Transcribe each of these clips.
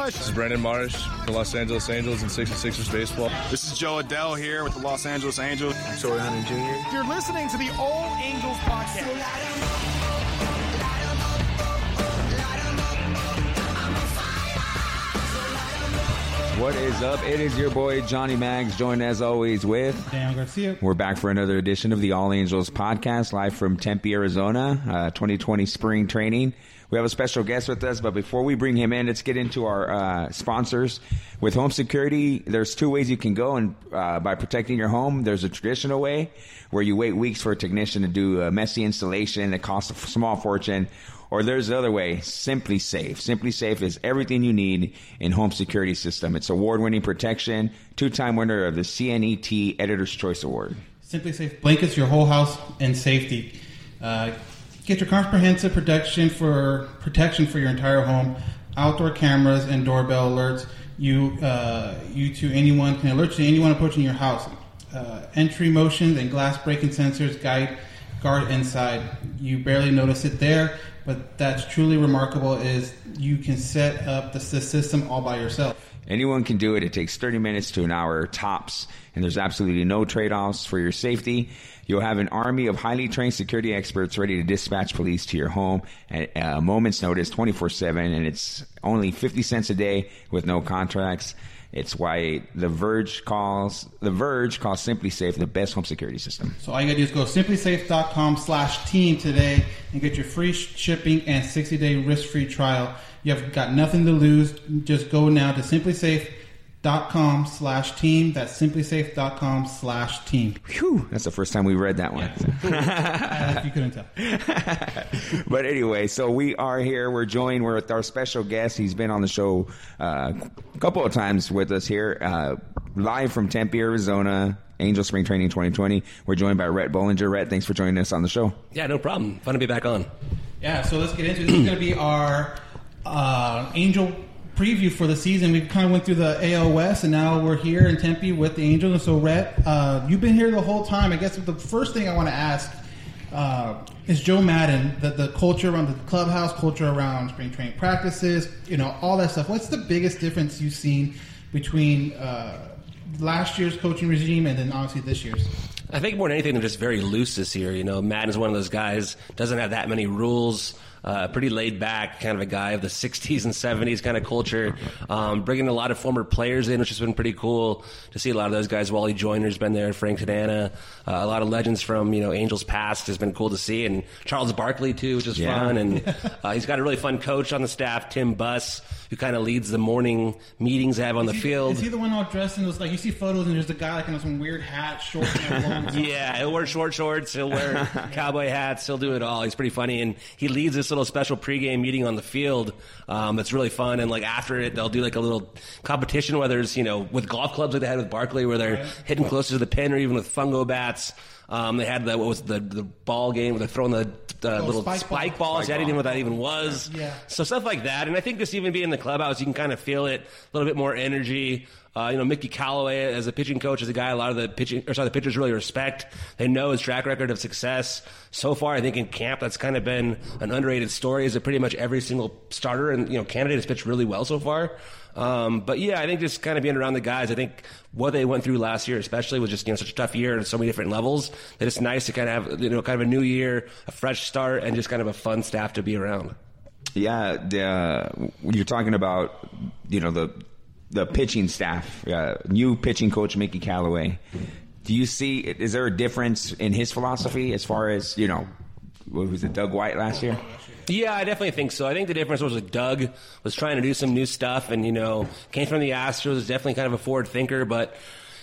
I'm Rush. This is Brandon Marsh from Los Angeles Angels and 66ers Baseball. This is Jo Adell here with the Los Angeles Angels. Torii Hunter Jr. You're listening to the All Angels podcast. What is up? It is your boy Johnny Mags, joined as always with Dan Garcia. We're back for another edition of the All Angels podcast, live from Tempe, Arizona, uh, 2020 spring training. We have a special guest with us, but before we bring him in, let's get into our uh, sponsors. With home security, there's two ways you can go, and uh, by protecting your home, there's a traditional way where you wait weeks for a technician to do a messy installation that costs a small fortune. Or there's the other way, SimpliSafe. Simply Safe is everything you need in home security system. It's award-winning protection, two-time winner of the CNET Editor's Choice Award. SimpliSafe blankets your whole house in safety. Uh, get your comprehensive protection for protection for your entire home. Outdoor cameras and doorbell alerts. You uh, you to anyone can alert you to anyone approaching your house. Uh, entry motions and glass breaking sensors guide guard inside. You barely notice it there, but that's truly remarkable. Is you can set up the, system all by yourself. Anyone can do it. It takes 30 minutes to an hour tops, and there's absolutely no trade offs for your safety. You'll have an army of highly trained security experts ready to dispatch police to your home at a moment's notice 24 7, and it's only 50 cents a day with no contracts. It's why The Verge calls The Verge calls SimpliSafe the best home security system. So all you gotta do is go simplisafe.com slash team today and get your free shipping and 60 day risk free trial. You have got nothing to lose. Just go now to simplisafe.com slash team. That's simplisafe.com slash team. Whew, that's the first time we read that one. Uh, you couldn't tell. but anyway, so we are here. We're joined. We're with our special guest. He's been on the show uh, a couple of times with us here, uh, live from Tempe, Arizona. Angel Spring Training 2020. We're joined by Rhett Bollinger. Rhett, thanks for joining us on the show. Yeah, no problem. Fun to be back on. Yeah, so let's get into it. This is going to be our uh, Angel preview for the season. We kind of went through the West, and now we're here in Tempe with the Angels. And so, Rhett, uh, you've been here the whole time. I guess the first thing I want to ask uh, is Joe Maddon, the, the culture around the clubhouse, culture around spring training practices, you know, all that stuff. What's the biggest difference you've seen between uh, last year's coaching regime and then obviously this year's? I think more than anything, they're just very loose this year. You know, Maddon's one of those guys doesn't have that many rules. Uh, pretty laid back, kind of a guy of the '60s and '70s kind of culture. Um, bringing a lot of former players in, which has been pretty cool to see. A lot of those guys. Wally Joyner's been there, Frank Tanana, uh, a lot of legends from you know Angels past has been cool to see, and Charles Barkley too, which is Yeah. fun. And uh, he's got a really fun coach on the staff, Tim Buss, who kind of leads the morning meetings they have on the he- field. Is he the one all dressed in those like you see photos and there's a guy like in some weird hat, short, and long. Yeah, he'll wear short shorts. He'll wear cowboy hats. He'll do it all. He's pretty funny, and he leads this little special pregame meeting on the field. Um, that's really fun. And like after it, they'll do like a little competition, whether it's you know with golf clubs like they had with Barkley, where they're hitting closer to the pin, or even with fungo bats. Um, they had the what was the the ball game where they're throwing the, the Oh, little spike spike, ball. balls. I didn't even know what that even was. Yeah. So stuff like that, and I think just even being in the clubhouse, you can kind of feel it. A little bit more energy. Uh, you know, Mickey Callaway as a pitching coach is a guy a lot of the pitching or sorry, the pitchers really respect. They know his track record of success. So far, I think in camp that's kind of been an underrated story. Is that pretty much every single starter and you know candidate has pitched really well so far. Um, but yeah, I think just kind of being around the guys, I think what they went through last year, especially was just you know such a tough year and so many different levels. That it's nice to kind of have you know kind of a new year, a fresh start, and just kind of a fun staff to be around. Yeah, the, uh, you're talking about you know the the pitching staff, uh, new pitching coach Mickey Callaway. Do you see? Is there a difference in his philosophy as far as you know? What was it, Doug White last year? Yeah, I definitely think so. I think the difference was like Doug was trying to do some new stuff, and you know, came from the Astros, was definitely kind of a forward thinker, but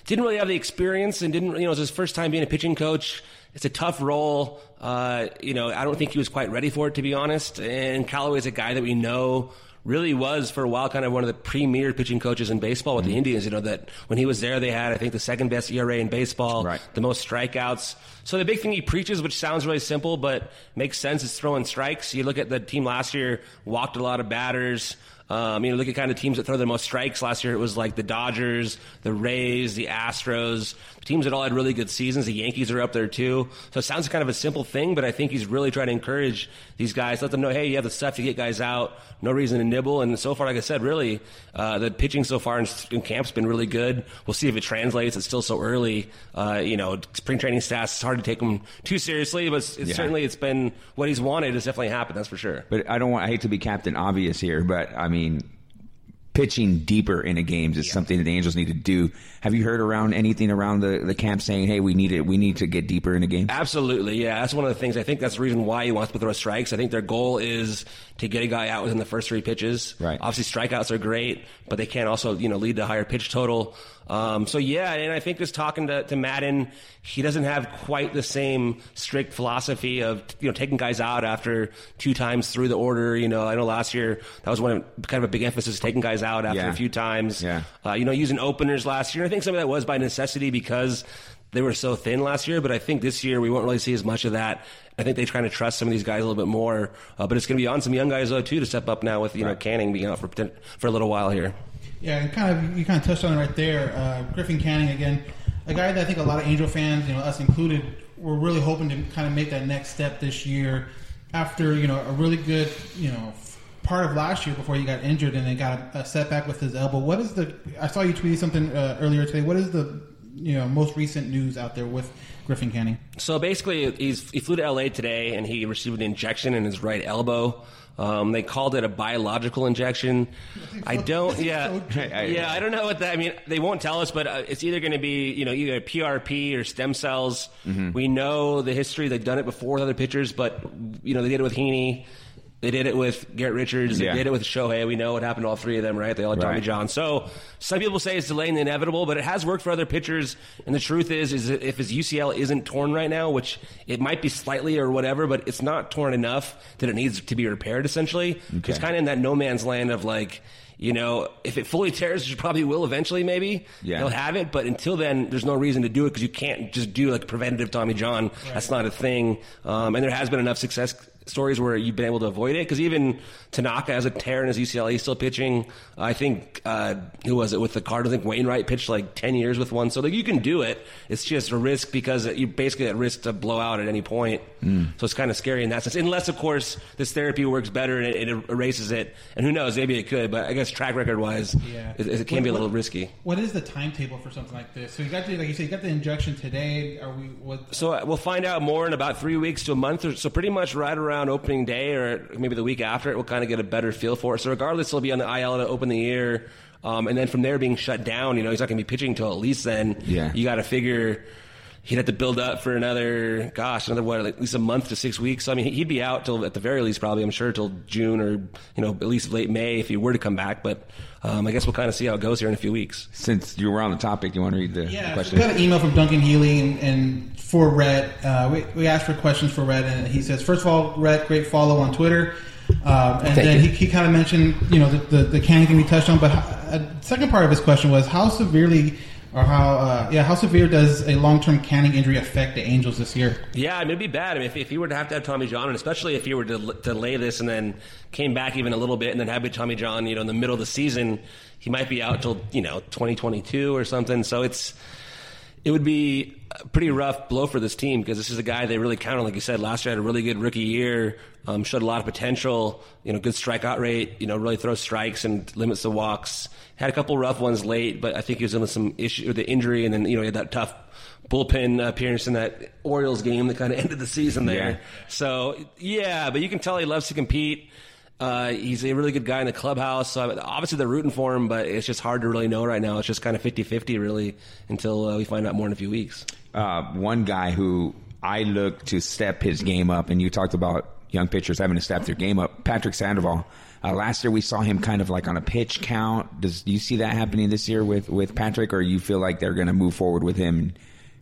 didn't really have the experience, and didn't you know, it was his first time being a pitching coach. It's a tough role. Uh, you know, I don't think he was quite ready for it, to be honest. And Callaway's a guy that we know really was for a while kind of one of the premier pitching coaches in baseball with the mm-hmm. Indians. You know that when he was there, they had I think the second best ERA in baseball, Right. the most strikeouts. So the big thing he preaches, which sounds really simple but makes sense, is throwing strikes. You look at the team last year, walked a lot of batters. Um, you know, look at kind of teams that throw the most strikes. Last year, it was like the Dodgers, the Rays, the Astros, teams that all had really good seasons. The Yankees are up there too. So it sounds kind of a simple thing, but I think he's really trying to encourage these guys, let them know, hey, you have the stuff to get guys out. No reason to nibble. And so far, like I said, really, uh, the pitching so far in, in camp's been really good. We'll see if it translates. It's still so early. Uh, you know, spring training stats. It's hard to take them too seriously, but it's, it's Yeah. certainly it's been what he's wanted. It's definitely happened. That's for sure. But I don't want. I hate to be Captain Obvious here, but I mean, pitching deeper into games is something that the Angels need to do. Have you heard around anything around the, the camp saying, "Hey, we need it. We need to get deeper into games"? Absolutely, yeah. That's one of the things. I think that's the reason why he wants to throw strikes. I think their goal is to get a guy out within the first three pitches. Right. Obviously, strikeouts are great, but they can also, you know, lead to higher pitch total. Um, so yeah, and I think just talking to, to Maddon, he doesn't have quite the same strict philosophy of you know taking guys out after two times through the order. You know, I know last year that was one of, kind of a big emphasis taking guys out after Yeah. a few times. Yeah. Uh, you know, using openers last year. I think some of that was by necessity because they were so thin last year, but I think this year we won't really see as much of that. I think they're trying to trust some of these guys a little bit more, uh, but it's going to be on some young guys though too to step up now with you know Canning being out for for a little while here. Yeah, and kind of you kind of touched on it right there. Uh, Griffin Canning again, a guy that I think a lot of Angel fans, you know, us included, were really hoping to kind of make that next step this year after you know a really good you know part of last year before he got injured and then got a, setback with his elbow. What is the? I saw you tweeted something uh, earlier today. What is the you know most recent news out there with Griffin Canning? So basically, he's, he flew to LA today and he received an injection in his right elbow. Um, they called it a biological injection. I don't, yeah, I- yeah, I don't know what that. I mean, they won't tell us, but uh, it's either going to be, you know, either PRP or stem cells. We know the history; they've done it before with other pitchers, but you know, they did it with Heaney. They did it with Garrett Richards. They Yeah. did it with Shohei. We know what happened to all three of them, right? They all had Tommy Right. John. So some people say it's delaying the inevitable, but it has worked for other pitchers. And the truth is, is that if his UCL isn't torn right now, which it might be slightly or whatever, but it's not torn enough that it needs to be repaired. Essentially, Okay. it's kind of in that no man's land of like. You know, if it fully tears, which it probably will eventually, maybe Yeah. they'll have it. But until then, there's no reason to do it because you can't just do like preventative Tommy John. That's not a thing. Um, and there has been enough success stories where you've been able to avoid it because even Tanaka has a tear in his UCL. He's still pitching. I think uh, who was it with the Cardinals? I think Wainwright pitched like ten years with one. So like you can do it. It's just a risk because you're basically at risk to blow out at any point. So it's kind of scary in that sense. Unless of course this therapy works better and it, it erases it. And who knows? Maybe it could. But I guess track record wise, Yeah. it, it can be a little what- risky. What is the timetable for something like this? So you got the like you said, you got the injection today. Are we what? So uh, we'll find out more in about three weeks to a month or so. Pretty much right around opening day or maybe the week after it, we'll kind of get a better feel for it. So regardless, he'll be on the IL to open the year, um, and then from there being shut down. You know, he's not going to be pitching until at least then. Yeah. you got to figure. He'd have to build up for another, gosh, another what, at least a month to six weeks. So I mean, he'd be out till at the very least, probably I'm sure till June or you know at least late May if he were to come back. But um, I guess we'll kind of see how it goes here in a few weeks. Since you were on the topic, you want to read the Yeah, so question? we got an email from Duncan Healy and, and for Rhett. Uh, we, we asked for questions for Rhett, and he says, first of all, Rhett, great follow on Twitter. Um, and Thank then you. he, he kind of mentioned, you know, the, the, the Canning can be touched on, but uh, second part of his question was how severely or how, uh, yeah, how severe does a long term Canning injury affect the Angels this year? Yeah, I mean, it'd be bad. I mean, if, if he were to have to have Tommy John, and especially if he were to delay this and then came back even a little bit and then have Tommy John, you know, in the middle of the season, he might be out till you know 2022 or something. So it's it would be a pretty rough blow for this team because this is a guy they really count on. Like you said, last year had a really good rookie year, um, showed a lot of potential. You know, good strikeout rate. You know, really throws strikes and limits the walks. Had a couple rough ones late, but I think he was in with some issue with the injury, and then you know he had that tough bullpen appearance in that Orioles game that kind of ended the season there. Yeah. So yeah, but you can tell he loves to compete. Uh, he's a really good guy in the clubhouse. So obviously they're rooting for him, but it's just hard to really know right now. It's just kind of 50-50 really until uh, we find out more in a few weeks. Uh, one guy who I look to step his game up, and you talked about young pitchers having to step their game up. Patrick Sandoval. Uh, last year we saw him kind of like on a pitch count. Does do you see that happening this year with with Patrick, or you feel like they're going to move forward with him and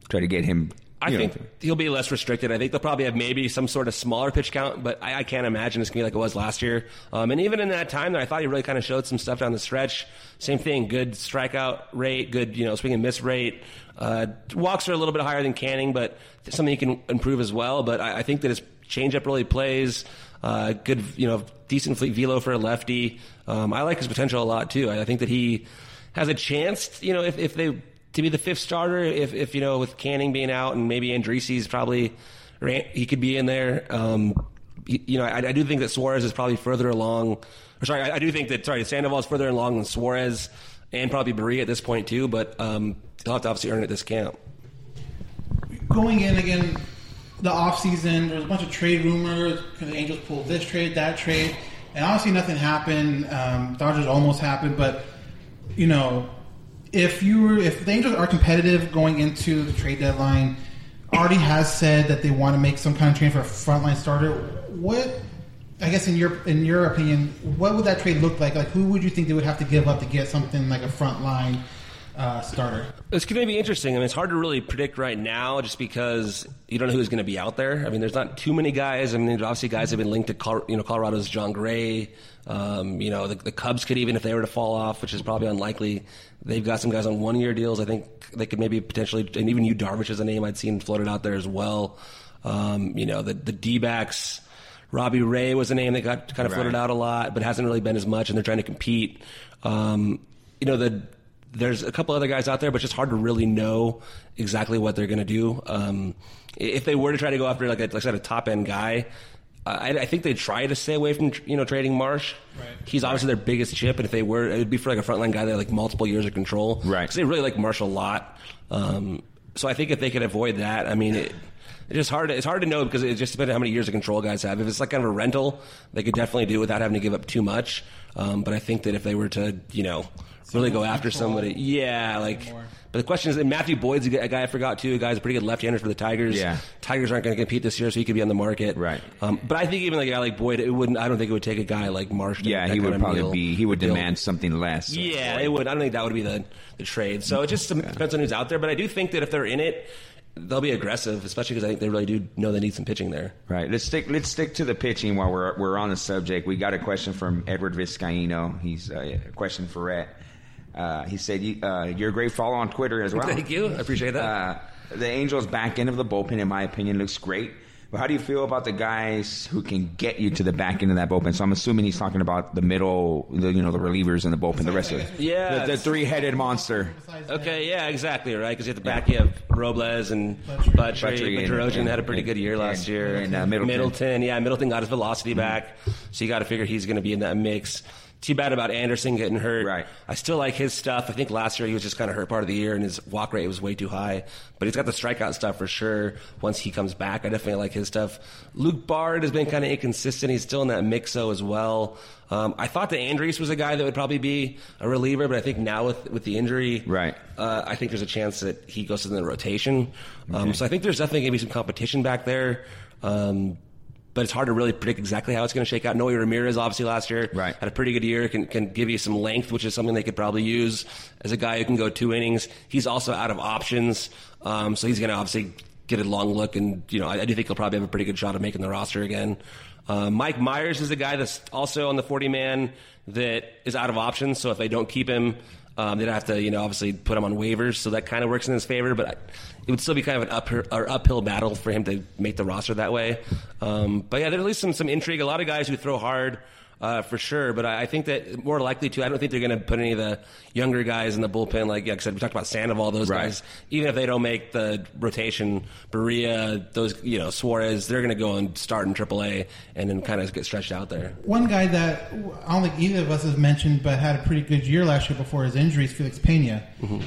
try to get him? I know, think he'll be less restricted. I think they'll probably have maybe some sort of smaller pitch count, but I, I can't imagine it's going to be like it was last year. Um, and even in that time, there, I thought he really kind of showed some stuff down the stretch. Same thing, good strikeout rate, good you know swing and miss rate. Uh, walks are a little bit higher than Canning, but something he can improve as well. But I, I think that his changeup really plays. Uh, good, you know, decent fleet velo for a lefty. Um, I like his potential a lot too. I, I think that he has a chance. You know, if, if they to be the fifth starter, if, if you know with Canning being out and maybe Andriese's probably he could be in there. Um, you you know, I, I do think that Suarez is probably further along. Or sorry, I, I do think that sorry, Sandoval is further along than Suarez and probably Barria at this point too. But um, he'll have to obviously earn it this camp. Going in again, the off season, there's a bunch of trade rumors. Could the Angels pull this trade, that trade? And honestly, nothing happened. Um, Dodgers almost happened, but you know, if you were, if the Angels are competitive going into the trade deadline, already has said that they want to make some kind of trade for a frontline starter. What, I guess, in your in your opinion, what would that trade look like? Like, who would you think they would have to give up to get something like a frontline uh, starter? It's going to be interesting. I mean, it's hard to really predict right now just because you don't know who's going to be out there. I mean, there's not too many guys. I mean, obviously guys have been linked to Col- you know Colorado's Jon Gray. Um, you know, the, the Cubs could even if they were to fall off, which is probably unlikely. They've got some guys on one year deals. I think they could maybe potentially, and even you Darvish is a name I'd seen floated out there as well. Um, you know, the the D backs. Robbie Ray was a name that got kind of floated out a lot, but hasn't really been as much, and they're trying to compete. Um, you know, the there's a couple other guys out there, but it's just hard to really know exactly what they're going to do. Um, if they were to try to go after, like, a, like I said, a top end guy, I, I think they'd try to stay away from you know trading Marsh. Right. He's obviously their biggest chip, and if they were, it would be for like a frontline guy that had like multiple years of control. Right. Because they really like Marsh a lot. Um, so I think if they could avoid that, I mean. It, it's just hard. To, it's hard to know because it just depends on how many years of control guys have. If it's like kind of a rental, they could definitely do it without having to give up too much. Um, but I think that if they were to, you know, really go after somebody, yeah, like. But the question is, Matthew Boyd's a guy I forgot too. A guy's a pretty good left-hander for the Tigers. Yeah. Tigers aren't going to compete this year, so he could be on the market. Right. Um, but I think even like a guy like Boyd, it wouldn't. I don't think it would take a guy like Marsh. yeah, he would probably be. He would deal. demand something less. Yeah, it would. I don't think that would be the, the trade. So it just depends on who's out there. But I do think that if they're in it, they'll be aggressive, especially because I think they really do know they need some pitching there. Right. Let's stick. Let's stick to the pitching while we're we're on the subject. We got a question from Edward Vizcaino. He's uh, a question for Rhett. Uh, he said, you, uh, "You're a great follow on Twitter as well." Thank you. I appreciate that. Uh, the Angels' back end of the bullpen, in my opinion, looks great. But how do you feel about the guys who can get you to the back end of that bullpen? So I'm assuming he's talking about the middle, the, you know, the relievers in the bullpen, the rest of it. Yeah, the, the three-headed monster. Okay, yeah, exactly, right? Because at the back you have Robles and Buttrey. Buttrey, Buttrey but and- had a pretty good year and- last year. and, uh, Middleton. yeah, Middleton got his velocity back, so you got to figure he's going to be in that mix. Too bad about Anderson getting hurt. Right. I still like his stuff. I think last year he was just kind of hurt part of the year, and his walk rate was way too high. But he's got the strikeout stuff for sure. Once he comes back, I definitely like his stuff. Luke Bard has been kind of inconsistent. He's still in that mixo as well. Um, I thought that Andriese was a guy that would probably be a reliever, but I think now with with the injury, Right. uh, I think there's a chance that he goes to the rotation. Um, So I think there's definitely going to be some competition back there. Um, but it's hard to really predict exactly how it's going to shake out. Noe Ramirez, obviously, last year Right. had a pretty good year, can, can give you some length, which is something they could probably use as a guy who can go two innings. He's also out of options, um, so he's going to obviously get a long look, and you know I, I do think he'll probably have a pretty good shot of making the roster again. Uh, Mike Mayers is a guy that's also on the 40 man that is out of options, so if they don't keep him, um, they'd have to, you know, obviously put him on waivers, so that kind of works in his favor. But I, it would still be kind of an up or uphill battle for him to make the roster that way. Um, but yeah, there's at least some some intrigue. A lot of guys who throw hard. Uh, for sure, but I, I think that more likely to. I don't think they're going to put any of the younger guys in the bullpen. Like, like I said, we talked about Sandoval. Those Right. guys, even if they don't make the rotation, Barria, those you know Suarez, they're going to go and start in AAA and then kind of get stretched out there. One guy that I don't think either of us has mentioned, but had a pretty good year last year before his injuries, Felix Pena. Um,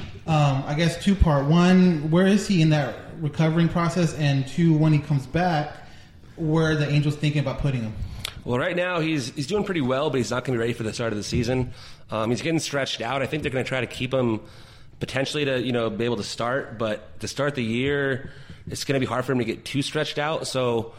I guess two part. One, where is he in that recovering process? And two, when he comes back, where are the Angels thinking about putting him? Well, right now he's he's doing pretty well, but he's not going to be ready for the start of the season. Um, he's getting stretched out. I think they're going to try to keep him potentially to you know be able to start, but to start the year, it's going to be hard for him to get too stretched out. So.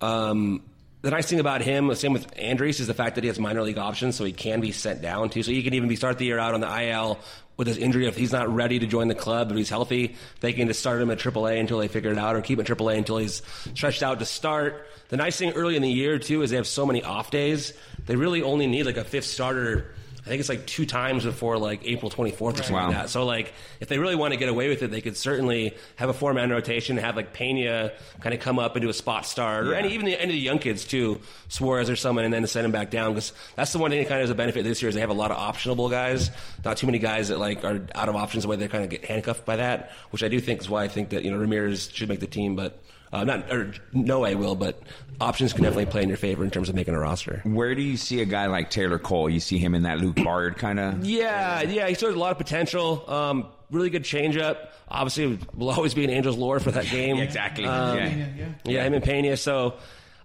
Um, the nice thing about him, the same with Andriese, is the fact that he has minor league options, so he can be sent down too. So he can even be start the year out on the IL with his injury. If he's not ready to join the club, if he's healthy, they can just start him at AAA until they figure it out, or keep him at AAA until he's stretched out to start. The nice thing early in the year too is they have so many off days. They really only need like a fifth starter. I think it's like two times before like April 24th or something Wow. like that. So like if they really want to get away with it, they could certainly have a four man rotation, have like Pena kind of come up and do a spot start, or Yeah. any, even the, any of the young kids too, Suarez or someone, and then send him back down because that's the one thing that kind of is a benefit this year is they have a lot of optionable guys, not too many guys that like are out of options the way they kind of get handcuffed by that, which I do think is why I think that you know Ramirez should make the team, but. Uh, not or no, I will, but options can definitely play in your favor in terms of making a roster. Where do you see a guy like Taylor Cole? You see him in that Luke Bard kind of. Yeah, yeah, he showed a lot of potential. Um, really good changeup. Obviously, will always be an Angels lore for that game. Exactly. Um, yeah. Yeah, yeah. Yeah, him and Pena. So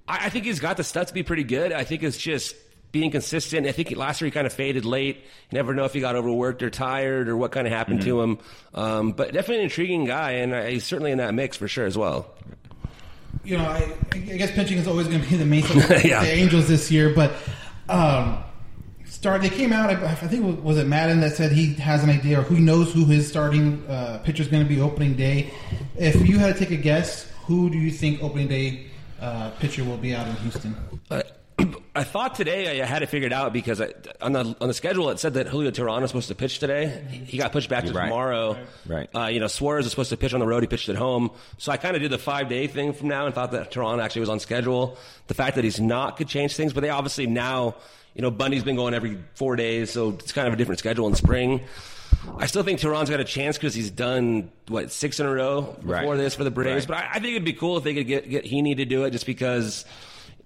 I, I think he's got the stuff to be pretty good. I think it's just being consistent. I think last year he kind of faded late. You never know if he got overworked or tired or what kind of happened to him. Um, but definitely an intriguing guy, and uh, he's certainly in that mix for sure as well. You know, I, I guess pitching is always going to be the main thing Yeah. the Angels this year. But um, start they came out. I, I think was, it Maddon that said he has an idea or who knows who his starting uh, pitcher is going to be opening day. If you had to take a guess, who do you think opening day uh, pitcher will be out in Houston? I, thought today I had it figured out because I, on the on the schedule it said that Julio Teheran was supposed to pitch today. He got pushed back to Right. tomorrow. Right. Uh, you know, Suarez was supposed to pitch on the road. He pitched at home. So I kind of did the five day thing from now and thought that Teheran actually was on schedule. The fact that he's not could change things, but they obviously now, you know, Bundy's been going every four days, so it's kind of a different schedule in spring. I still think Teheran's got a chance because he's done what six in a row before Right. this for the Braves. Right. But I, I think it'd be cool if they could get get Heaney to do it, just because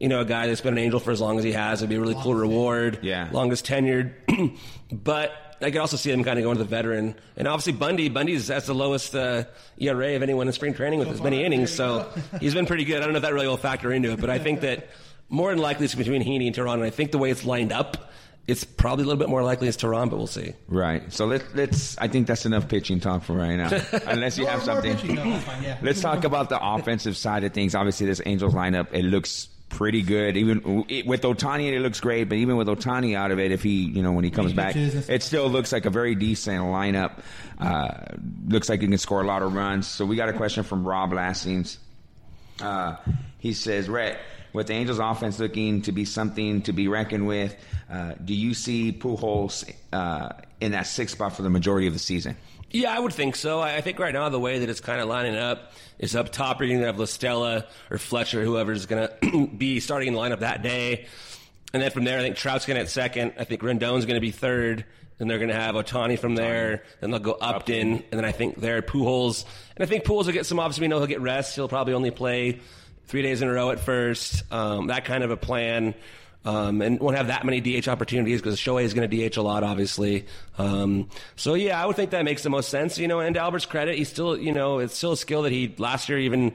you know a guy that's been an Angel for as long as he has It'd be a really cool reward. Yeah. longest tenured. but I could also see him kind of going to the veteran, and obviously Bundy. Bundy's that's the lowest uh, ERA of anyone in spring training with as many innings, so he's been pretty good. I don't know if that really will factor into it, but I think that more than likely it's between Heaney and Teheran. And I think the way it's lined up. It's probably a little bit more likely it's Teheran, but we'll see. Right. So let, let's. I think that's enough pitching talk for right now. Unless you have More- more something. pitching, no, fine, yeah. Let's talk about the offensive side of things. Obviously, this Angels lineup it looks pretty good. Even it, with Ohtani, it looks great. But even with Ohtani out of it, if he, you know, when he comes back, pitches and stuff. it still looks like a very decent lineup. Uh, looks like he can score a lot of runs. So we got a question from Rob Lastings. Uh, he says, Rhett, with the Angels offense looking to be something to be reckoned with, uh, do you see Pujols uh, in that sixth spot for the majority of the season? Yeah, I would think so. I think right now the way that it's kind of lining up is up top. You're going to have La Stella or Fletcher, whoever's going to be starting in the lineup that day, and then from there, I think Trout's going to at second. I think Rendon's going to be third. Then they're going to have Ohtani from there. Then they'll go Upton, and then I think they're Pujols, and I think Pujols will get some. Obviously, we know he'll get rest. He'll probably only play three days in a row at first. Um, that kind of a plan. Um, and won't have that many DH opportunities because Shohei is going to DH a lot, obviously. Um, so yeah, I would think that makes the most sense. You know, and Albert's credit, he's still, you know, it's still a skill that he last year even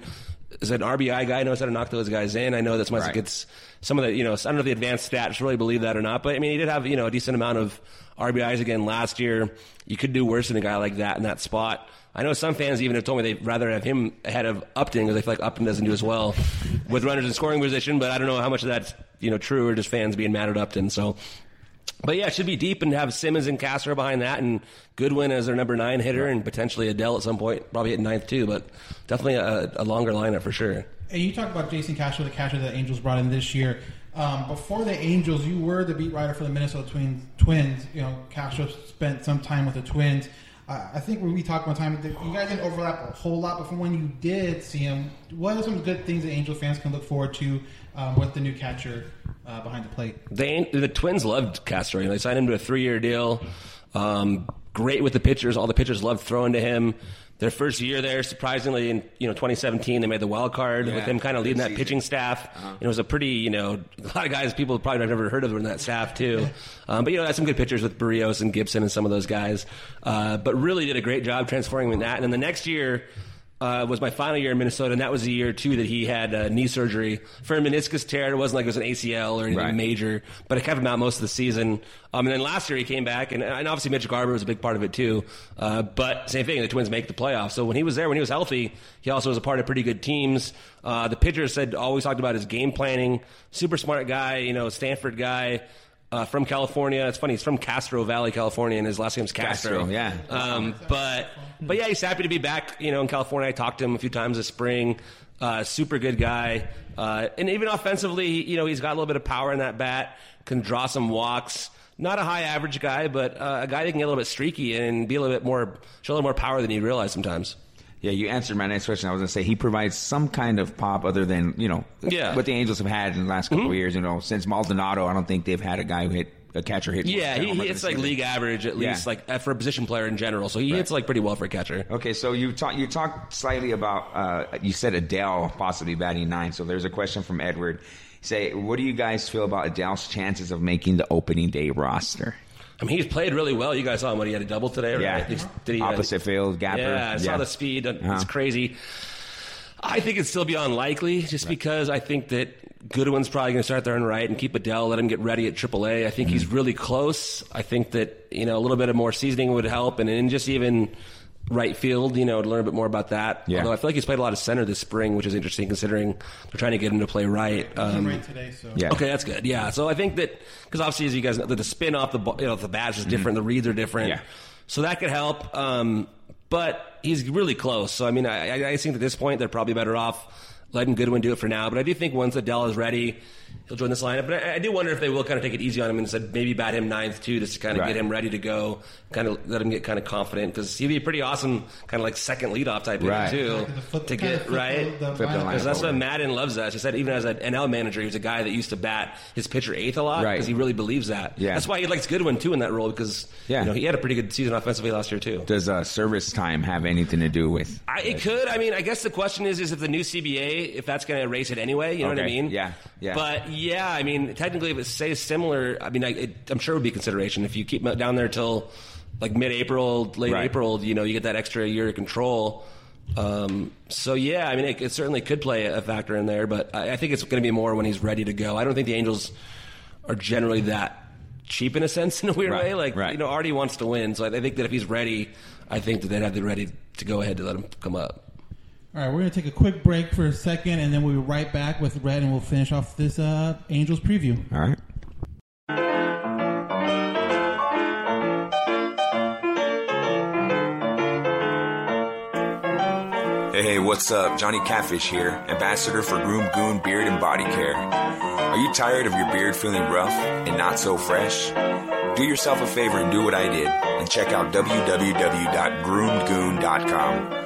as an RBI guy knows how to knock those guys in. I know that's Right. gets some of the, you know, I don't know if the advanced stats really believe that or not, but I mean, he did have, you know, a decent amount of RBIs again last year. You could do worse than a guy like that in that spot. I know some fans even have told me they'd rather have him ahead of Upton because they feel like Upton doesn't do as well with runners in scoring position, but I don't know how much of that's, you know, true or just fans being mad at Upton. So, but yeah, it should be deep and have Simmons and Castro behind that and Goodwin as their number nine hitter and potentially Adell at some point, probably at ninth too, but definitely a, a longer lineup for sure. And you talk about Jason Castro, the catcher that Angels brought in this year. Um, before the Angels, you were the beat writer for the Minnesota Twins. Twins, you know, Castro spent some time with the Twins. Uh, I think when we talked one time, you guys didn't overlap a whole lot. But from when you did see him, what are some good things that Angel fans can look forward to um, with the new catcher uh, behind the plate? They the Twins loved Castro. You know, they signed him to a three year deal. Um, great with the pitchers. All the pitchers loved throwing to him. Their first year there, surprisingly, in you know 2017, they made the wild card with him kind of leading that season. pitching staff. It was a pretty, you know, a lot of guys people probably have never heard of in that staff too. Um, but you know, had some good pitchers with Berrios and Gibson and some of those guys. Uh, but really did a great job transforming that. And then the next year, uh, was my final year in Minnesota, and that was the year too that he had uh, knee surgery for a meniscus tear. It wasn't like it was an ACL or anything Right. major, but it kept him out most of the season. Um, and then last year he came back, and, and obviously Mitch Garver was a big part of it too. Uh, but same thing, the Twins make the playoffs. So when he was there, when he was healthy, he also was a part of pretty good teams. Uh, the pitcher said always talked about his game planning. Super smart guy, you know, Stanford guy. Uh, from California, it's funny. He's from Castro Valley, California, and his last name's Castro. Castro, yeah. Um, but but yeah, he's happy to be back. You know, in California, I talked to him a few times this spring. Uh, super good guy, uh, and even offensively, you know, he's got a little bit of power in that bat. Can draw some walks. Not a high average guy, but uh, a guy that can get a little bit streaky and be a little bit more, show a little more power than you realize sometimes. Yeah, you answered my next question. I was going to say he provides some kind of pop other than you know Yeah. Mm-hmm. what the Angels have had in the last couple of years. You know, since Maldonado, I don't think they've had a guy who hit a catcher hit. Yeah, he, hits like league average at Yeah. least, like uh, for a position player in general. So he hits like pretty well for a catcher. Okay, so you talked you talked slightly about uh, you said Adell possibly batting nine. So there's a question from Edward. Say, what do you guys feel about Adell's chances of making the opening day roster? I mean, he's played really well. You guys saw him when he had a double today, right? Yeah. Did he, uh, Opposite field, gapper. Yeah, I saw the speed. It's Uh-huh. crazy. I think it'd still be unlikely just because I think that Goodwin's probably going to start there and right and keep Adell, let him get ready at AAA. I think Mm-hmm. he's really close. I think that, you know, a little bit of more seasoning would help and then just even right field, you know, to learn a bit more about that. Yeah. Although I feel like he's played a lot of center this spring, which is interesting considering they're trying to get him to play right. Um, right today, so Yeah. Okay, that's good. Yeah, so I think that because obviously, as you guys know, the spin off the ball- you know the bat is different, the reads are different. Yeah. So that could help. Um, but he's really close. So I mean, I, I, I think at this point they're probably better off letting Goodwin do it for now. But I do think once Adell is ready, he'll join this lineup. But I, I do wonder if they will kind of take it easy on him and said maybe bat him ninth too, just to kind of Right. get him ready to go, kind of let him get kind of confident because he'd be a pretty awesome kind of like second leadoff type hitter, Right. too The flip- to get flip right. the- the Flip the lineup. lineup. Because that's over. what Maddon loves that. He said even as an NL manager, he was a guy that used to bat his pitcher eighth a lot Right. because he really believes that. Yeah. That's why he likes Goodwin too in that role because Yeah. you know, he had a pretty good season offensively last year too. Does uh, service time have anything to do with? I, it could. I mean, I guess the question is, is if the new CBA, if that's going to erase it anyway. You know what I mean? Yeah. Yeah. But yeah, I mean, technically, if it stays similar, I mean, I, it, I'm sure it would be a consideration if you keep down there till like mid-April, late Right. April. You know, you get that extra year of control. Um, so yeah, I mean, it, it certainly could play a factor in there, but I, I think it's going to be more when he's ready to go. I don't think the Angels are generally that cheap in a sense, in a weird Right, way. Like right. you know, Artie wants to win, so I, I think that if he's ready, I think that they'd have the ready to go ahead to let him come up. All right, we're going to take a quick break for a second, and then we'll be right back with Rhett, and we'll finish off this uh, Angels preview. All right. Hey, hey, what's up? Johnny Catfish here, ambassador for Groom Goon Beard and Body Care. Are you tired of your beard feeling rough and not so fresh? Do yourself a favor and do what I did and check out www.groomgoon.com.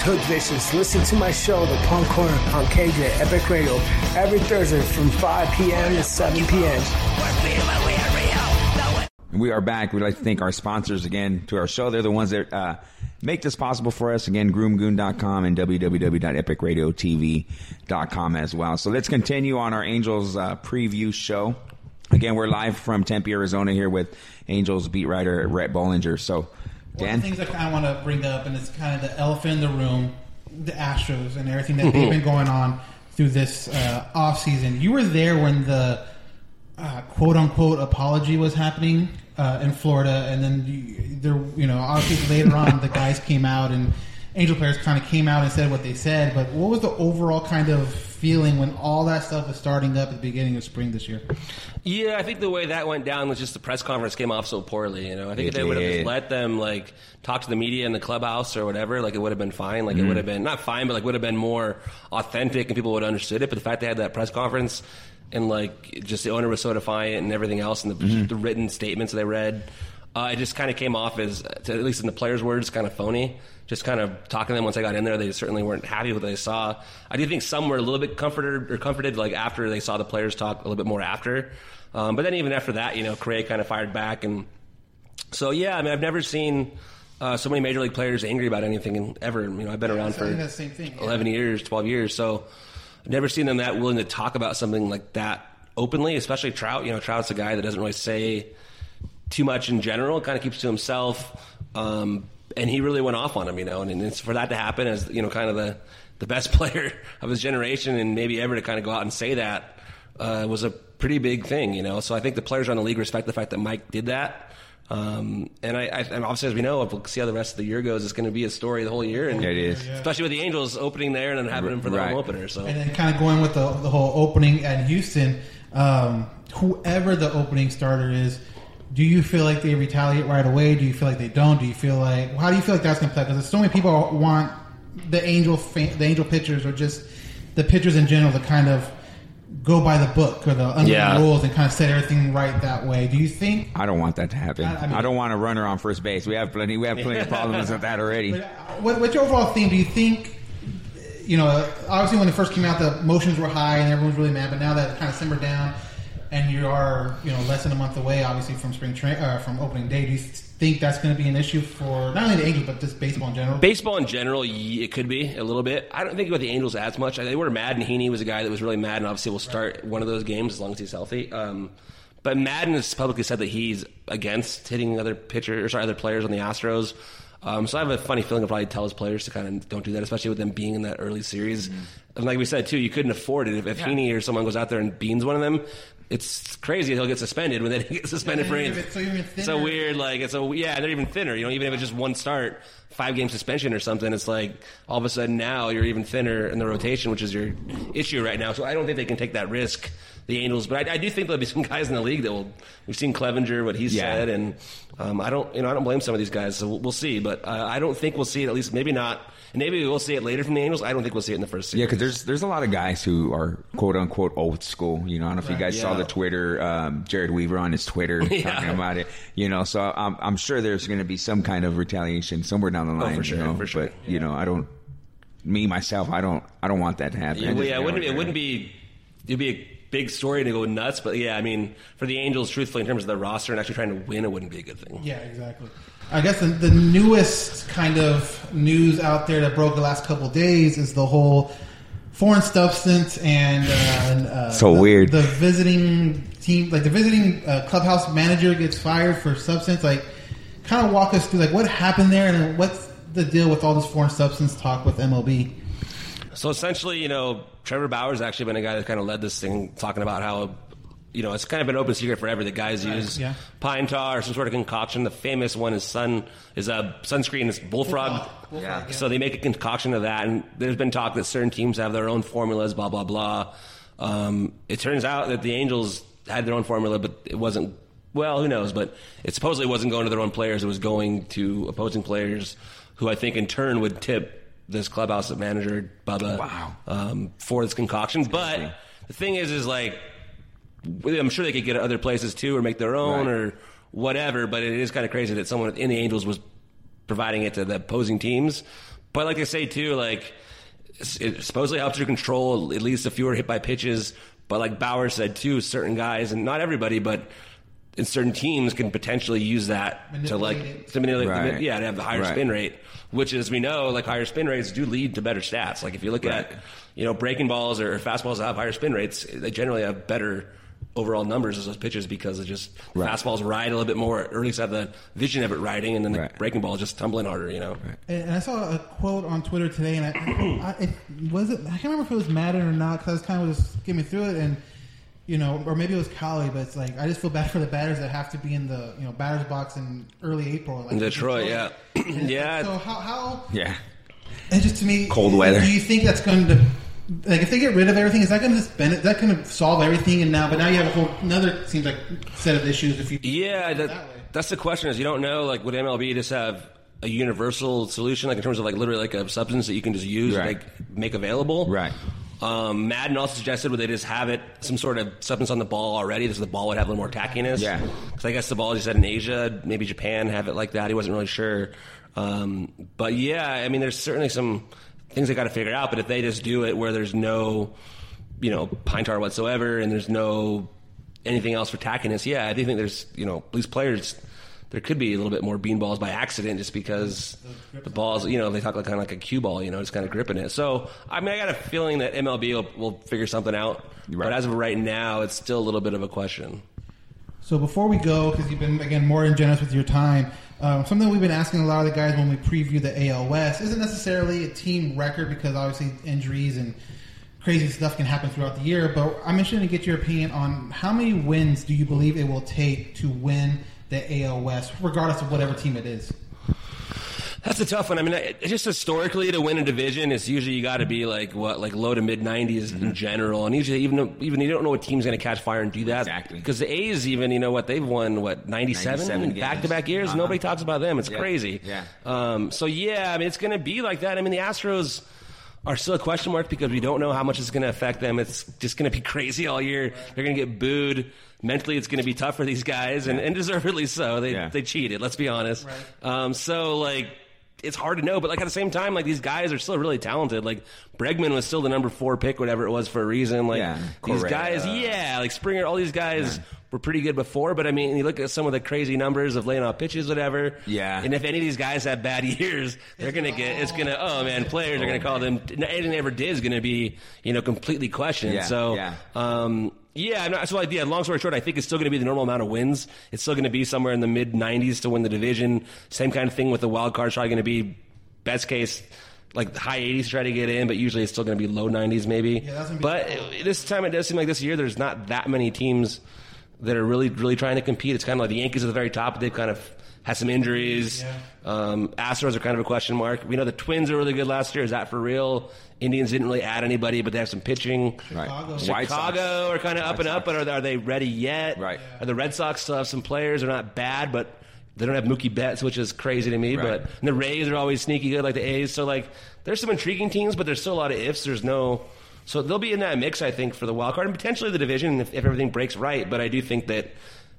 Is Hood Vicious. Listen to my show, The Punk Corner, on KJ Epic Radio, every Thursday from 5 p.m. to 7 p.m. We are back. We'd like to thank our sponsors again to our show. They're the ones that uh, make this possible for us. Again, groomgoon.com and www.epicradiotv.com as well. So let's continue on our Angels uh, preview show. Again, we're live from Tempe, Arizona here with Angels beat writer Rhett Bollinger. So, One of the things I kind of want to bring up, and it's kind of the elephant in the room, the Astros and everything that they've been going on through this uh, off season. You were there when the uh, quote unquote apology was happening uh, in Florida, and then you, there, you know, obviously later on the guys came out and Angel players kind of came out and said what they said. But what was the overall kind of feeling when all that stuff was starting up at the beginning of spring this year? Yeah, I think the way that went down was just the press conference came off so poorly. You know, I think It if they would have just let them like talk to the media in the clubhouse or whatever, like it would have been fine. Like it Mm-hmm. would have been not fine, but like would have been more authentic and people would have understood it. But the fact they had that press conference and like just the owner was so defiant and everything else and the, Mm-hmm. the written statements they read, uh, it just kind of came off as, at least in the players' words, kind of phony. Just kind of talking to them once I got in there, they certainly weren't happy with what they saw. I do think some were a little bit comforted or comforted like after they saw the players talk a little bit more after. Um, but then even after that, you know, Craig kind of fired back, and so yeah, I mean, I've never seen uh, so many major league players angry about anything ever. You know, I've been around for thing, yeah. eleven years, twelve years, so I've never seen them that willing to talk about something like that openly. Especially Trout. You know, Trout's a guy that doesn't really say too much in general. Kind of keeps to himself, um, and he really went off on him. You know, and, and it's for that to happen as you know, kind of the the best player of his generation, and maybe ever to kind of go out and say that uh, was a pretty big thing. You know, so I think the players around the league respect the fact that Mike did that. Um, and I, I, and obviously, as we know, if we'll see how the rest of the year goes, it's going to be a story the whole year. And Yeah, it is. especially with the Angels opening there and then having them for the Right. home opener. So And then kind of going with the, the whole opening at Houston, um, whoever the opening starter is, do you feel like they retaliate right away? Do you feel like they don't? Do you feel like how do you feel like that's going to play? Because so many people want the angel fan, the angel pitchers or just the pitchers in general to kind of go by the book or the unwritten Yeah. rules and kind of set everything right that way. Do you think? I don't want that to happen. I- I I, don't want a runner on first base. We have plenty. We have plenty of problems with that already. Uh, what, what's your overall theme? Do you think, you know, obviously when it first came out, the emotions were high and everyone was really mad, but now that kind of simmered down and you are, you know, less than a month away, obviously, from spring train, uh, from opening day, do you think that's going to be an issue for not only the Angels, but just baseball in general? Baseball in general, it could be a little bit. I don't think about the Angels as much. They were mad, and Heaney was a guy that was really mad, and obviously will start one of those games as long as he's healthy. Um, but Maddon has publicly said that he's against hitting other pitchers, or sorry, other players on the Astros. Um, so I have a funny feeling he'll probably tell his players to kind of don't do that, especially with them being in that early series. And like we said too, you couldn't afford it if, if Heaney or someone goes out there and beans one of them. It's crazy he'll get suspended when they get suspended Yeah, for even anything. it's so It's so weird. Like it's a yeah, they're even thinner. You know, even if it's just one start, five game suspension or something, it's like all of a sudden now you're even thinner in the rotation, which is your issue right now. So I don't think they can take that risk. The Angels, but I, I do think there'll be some guys in the league that will. We've seen Clevinger, what he Yeah. said, and um, I don't, you know, I don't blame some of these guys. So we'll, we'll see, but uh, I don't think we'll see it. At least maybe not. And maybe we'll see it later from the Angels. I don't think we'll see it in the first. Series. Yeah, because there's there's a lot of guys who are quote unquote old school. You know, I don't know if you guys saw the Twitter, um, Jered Weaver on his Twitter Yeah. talking about it. You know, so I'm I'm sure there's going to be some kind of retaliation somewhere down the line. Oh, for sure, you know, for sure. But you know, I don't. Me myself, I don't. I don't want that to happen. Yeah, just yeah, it don't wouldn't, it wouldn't be. It'd be a big story to go nuts, but yeah, I mean, for the Angels, truthfully, in terms of the roster and actually trying to win, it wouldn't be a good thing. Yeah, exactly. I guess the, the newest kind of news out there that broke the last couple of days is the whole foreign substance and, uh, and uh, So the, weird. The visiting team, like the visiting uh, clubhouse manager, gets fired for substance. Like, kind of walk us through like what happened there and what's the deal with all this foreign substance talk with MLB? So essentially, you know, Trevor Bauer's actually been a guy that kind of led this thing, talking about how, you know, it's kind of an open secret forever that guys use yeah. pine tar or some sort of concoction. The famous one is sun is a sunscreen is bullfrog. Bullfrog. Bullfrog, yeah. So they make a concoction of that, and there's been talk that certain teams have their own formulas, blah blah blah. Um, it turns out that the Angels had their own formula, but it wasn't. Well, who knows? But it supposedly wasn't going to their own players. It was going to opposing players, who I think in turn would tip this clubhouse manager Bubba Wow. um, for this concoction. But the thing is, is like I'm sure they could get it other places too, or make their own, Right. or whatever. But it is kind of crazy that someone in the Angels was providing it to the opposing teams. But like I say too, like it supposedly helps you control at least a fewer hit by pitches. But like Bauer said too, certain guys and not everybody, but in certain teams can potentially use that to like Manipulate it. to manipulate, Right. yeah, to have the higher Right. spin rate, which as we know, like higher spin rates do lead to better stats. Like if you look at you know breaking balls or fastballs that have higher spin rates, they generally have better overall numbers as those pitches because it just Right. fastballs ride a little bit more, or at least have the vision of it riding, and then the Right. breaking ball is just tumbling harder. You know. And and I saw a quote on Twitter today, and I, I it, was it. I can't remember if it was Maddon or not because I was kind of just skimming through it, and you know, or maybe it was Cali, but it's like I just feel bad for the batters that have to be in the you know batters box in early April, like In Detroit, yeah. Yeah. like, So how how Yeah. And just to me, Cold weather. Do you think that's going to like if they get rid of everything? Is that going to spend it? That going to solve everything? And now, but now you have a whole another seems like set of issues. If you Yeah, that, that way. that's the question. Is you don't know like would MLB just have a universal solution, like in terms of like literally like a substance that you can just use, Right. like make available, Right. Um, Maddon also suggested would they just have it some sort of substance on the ball already, so the ball would have a little more tackiness. Yeah. because I guess the ball, as you said, in Asia, maybe Japan have it like that. He wasn't really sure, um, but yeah, I mean, there's certainly some things they got to figure out. But if they just do it where there's no, you know, pine tar whatsoever, and there's no anything else for tackiness, yeah, I do think there's, you know, these players. There could be a little bit more beanballs by accident just because the balls, you know, they talk like kind of like a cue ball, you know, just kind of gripping it. So, I mean, I got a feeling that MLB will, will figure something out. Right. But as of right now, it's still a little bit of a question. So before we go, because you've been again more than generous with your time, um, something we've been asking a lot of the guys when we preview the AL West isn't necessarily a team record because obviously injuries and crazy stuff can happen throughout the year. But I'm interested to get your opinion on how many wins do you believe it will take to win the AL West, regardless of whatever team it is. That's a tough one. I mean, it, just historically to win a division, it's usually you got to be like what, like low to mid 90s Mm-hmm. in general, and usually even though- even you don't know what team's going to catch fire and do that Exactly. because the A's even you know what they've won what 97 97 back to back years. Uh-huh. Nobody talks about them. It's Yeah. crazy. Yeah. Um, so yeah, I mean, it's going to be like that. I mean, the Astros are still a question mark because we don't know how much it's going to affect them. It's just going to be crazy all year. They're going to get booed. Mentally, it's going to be tough for these guys, and, and deservedly so. They Yeah. they cheated. Let's be honest. Um, so like it's hard to know, but like at the same time, like these guys are still really talented. Like Bregman was still the number four pick, whatever it was for a reason. Like Yeah, these guys, yeah, like Springer, all these guys were pretty good before. But I mean, you look at some of the crazy numbers of laying off pitches, whatever. Yeah. And if any of these guys have bad years, they're gonna get. It's gonna. Oh man, players are gonna call them. Anything they ever did is gonna be, you know, completely questioned. Yeah, so. yeah. Um, yeah, I'm not, so like, yeah, long story short, I think it's still going to be the normal amount of wins. It's still going to be somewhere in the mid 90s to win the division. Same kind of thing with the wild card. It's probably going to be best case like high 80s to try to get in, but usually it's still going to be low 90s maybe. Yeah, that's be but it- this time it does seem like this year there's not that many teams that are really really trying to compete. It's kind of like the Yankees at the very top. They've kind of had some injuries. Yeah. Um, Astros are kind of a question mark. We know the Twins are really good last year. Is that for real? Indians didn't really add anybody, but they have some pitching. Chicago. White Sox. Chicago are kind of up White and up, Sox. but are they, are they ready yet? Right. Are the Red Sox still have some players? They're not bad, but they don't have Mookie Betts, which is crazy to me. Right. But and the Rays are always sneaky good, like the A's. So like, there's some intriguing teams, but there's still a lot of ifs. There's no. So they'll be in that mix, I think, for the wild card and potentially the division if, if everything breaks right. But I do think that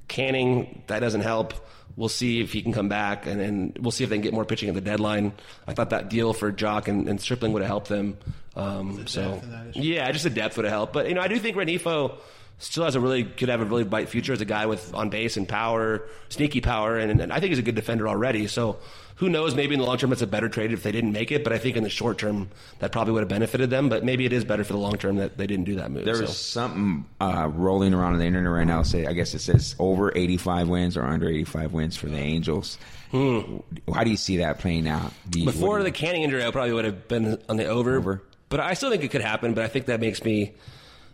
Canning that doesn't help. We'll see if he can come back, and, and we'll see if they can get more pitching at the deadline. I thought that deal for Joc and, and Stripling would have helped them. Um, so depth in that issue. yeah, just the depth would have helped. But you know, I do think Rengifo still has a really could have a really bright future as a guy with on base and power, sneaky power, and, and I think he's a good defender already. So who knows? Maybe in the long term it's a better trade if they didn't make it. But I think in the short term that probably would have benefited them. But maybe it is better for the long term that they didn't do that move. There so. was something uh, rolling around on the internet right now. Say, I guess it says over 85 wins or under 85 wins for the Angels. How do you see that playing out? You- Hmm. Before the Canning injury, I probably would have been on the over. Over. But I still think it could happen. But I think that makes me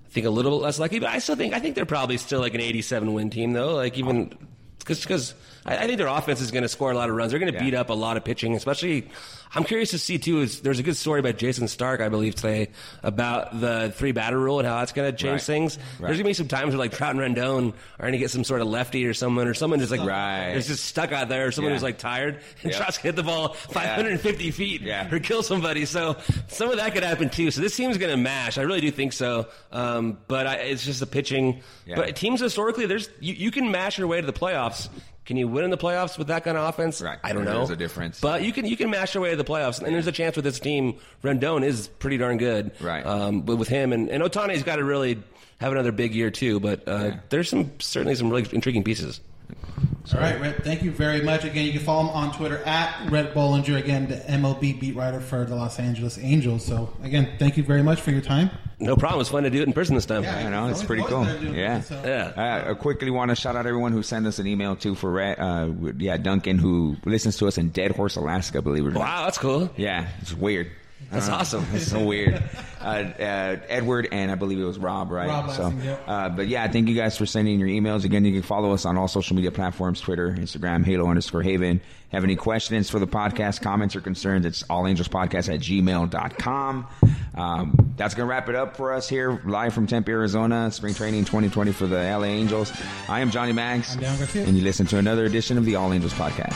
think a little bit less lucky, But I still think I think they're probably still like an 87 win team though. Like even because because I, I think their offense is going to score a lot of runs. They're going to Yeah. beat up a lot of pitching, especially. I'm curious to see too. Is there's a good story by Jayson Stark, I believe today, about the three batter rule and how that's going to change Right. things. Right. There's going to be some times where like Trout and Rendon are going to get some sort of lefty or someone or someone just like Right. is just stuck out there, or someone Yeah. who's like tired and Yeah. Trout's to hit the ball 550 feet Yeah. or kill somebody. So some of that could happen too. So this team's going to mash. I really do think so. Um, but I, it's just the pitching. Yeah. But teams historically, there's you, you can mash your way to the playoffs. Can you win in the playoffs with that kind of offense? Right. I don't know. There's a difference. But you can you can mash your way to the playoffs, and there's a chance with this team. Rendon is pretty darn good. Right. Um, but with him and, and Ohtani's got to really have another big year too. But uh, Yeah. there's some certainly some really intriguing pieces. All right, Rhett. Thank you very much. Again, you can follow him on Twitter at Rhett Bollinger. Again, the MLB beat writer for the Los Angeles Angels. So, again, thank you very much for your time. No problem. It's fun to do it in person this time. I know it's pretty cool. Yeah, it, so- Yeah. Uh, I quickly want to shout out everyone who sent us an email too for Rhett- uh, yeah Duncan who listens to us in Dead Horse, Alaska. Believe it or not. Wow, that's cool. Yeah, it's weird. That's awesome. It's so weird. Uh, uh, Edward and I believe it was Rob, right? Rob so, Lassing, yep. uh, but yeah, thank you guys for sending your emails. Again, you can follow us on all social media platforms: Twitter, Instagram, Halo underscore Haven. Have any questions for the podcast, comments, or concerns? It's allangelspodcast at gmail.com. Um, that's going to wrap it up for us here, live from Tempe, Arizona, spring training 2020 for the LA Angels. I am Johnny Mags, I'm Dan Garcia. and you listen to another edition of the All Angels podcast.